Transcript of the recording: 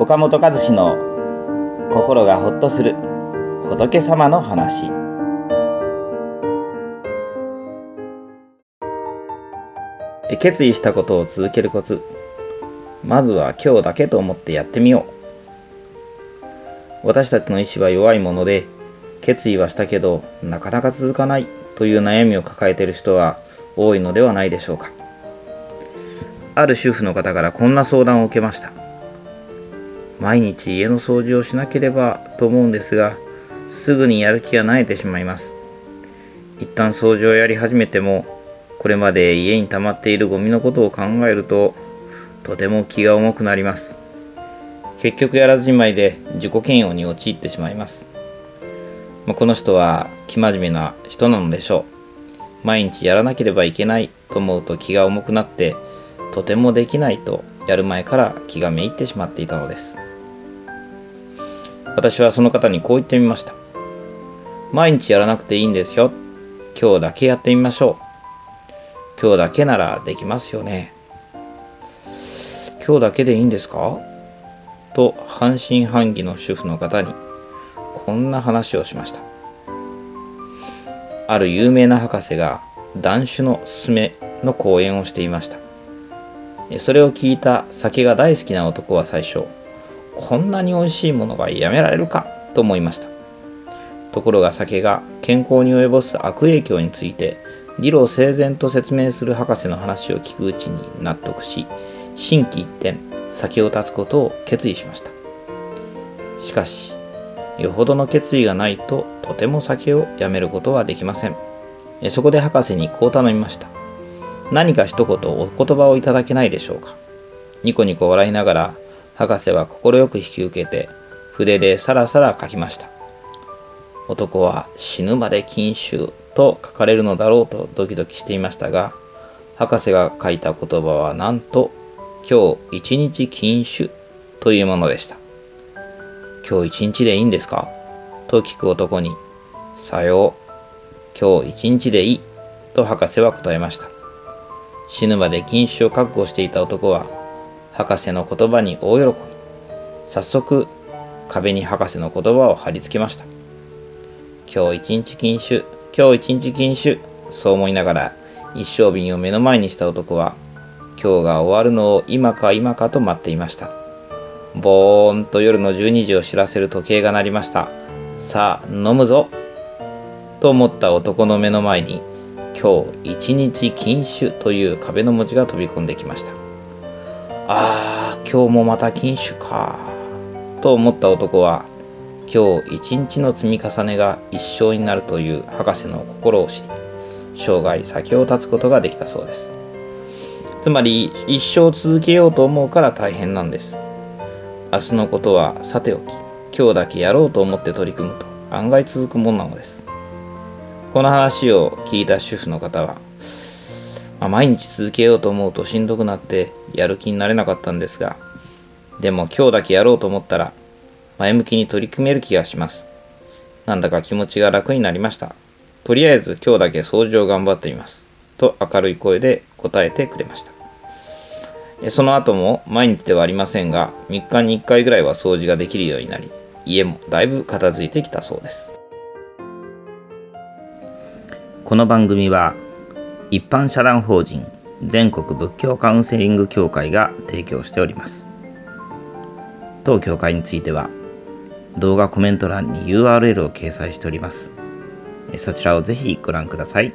岡本和志の心がほっとする仏様の話。決意したことを続けるコツ。まずは今日だけと思ってやってみよう。私たちの意志は弱いもので決意はしたけどなかなか続かないという悩みを抱えている人は多いのではないでしょうか。ある主婦の方からこんな相談を受けました。毎日家の掃除をしなければと思うんですがすぐにやる気が慣れてしまいます一旦掃除をやり始めてもこれまで家に溜まっているゴミのことを考えるととても気が重くなります結局やらずじまいで自己嫌悪に陥ってしまいますまあ、この人は生真面目な人なのでしょう。毎日やらなければいけないと思うと気が重くなって、とてもできないとやる前から気がめいってしまっていたのです。私はその方にこう言ってみました。毎日やらなくていいんですよ。今日だけやってみましょう。今日だけならできますよね。今日だけでいいんですか？と半信半疑の主婦の方にこんな話をしました。ある有名な博士が断酒のすすめの講演をしていました。それを聞いた酒が大好きな男は最初、こんなに美味しいものがやめられるか？と思いました。ところが酒が健康に及ぼす悪影響について理路整然と説明する博士の話を聞くうちに納得し、心機一転、酒を断つことを決意しました。しかし、よほどの決意がないととても酒をやめることはできません。そこで博士にこう頼みました。何か一言お言葉をいただけないでしょうか？ニコニコ笑いながら博士は快く引き受けて筆でさらさら書きました。男は死ぬまで禁酒と書かれるのだろうとドキドキしていましたが、博士が書いた言葉はなんと今日一日禁酒というものでした。今日一日でいいんですか？と聞く男に、さよう、今日一日でいい、と博士は答えました。死ぬまで禁酒を覚悟していた男は、博士の言葉に大喜び。早速、壁に博士の言葉を貼り付けました。今日一日禁酒、今日一日禁酒、そう思いながら、一升瓶を目の前にした男は、今日が終わるのを今か今かと待っていました。ぼーんと夜の12時を知らせる時計が鳴りました。さあ、飲むぞと思った男の目の前に、今日一日禁酒という壁の文字が飛び込んできました。ああ、今日もまた禁酒か。と思った男は、今日一日の積み重ねが一生になるという博士の心を知り、生涯先を絶つことができたそうです。つまり、一生続けようと思うから大変なんです。明日のことはさておき、今日だけやろうと思って取り組むと案外続くもんなのです。この話を聞いた主婦の方は、まあ、毎日続けようと思うとしんどくなってやる気になれなかったんですが、でも今日だけやろうと思ったら前向きに取り組める気がします。なんだか気持ちが楽になりました。とりあえず今日だけ掃除を頑張ってみます。と明るい声で答えてくれました。その後も毎日ではありませんが、3日に1回ぐらいは掃除ができるようになり、家もだいぶ片付いてきたそうです。この番組は、一般社団法人全国仏教カウンセリング協会が提供しております。当協会については、動画コメント欄に URL を掲載しております。そちらをぜひご覧ください。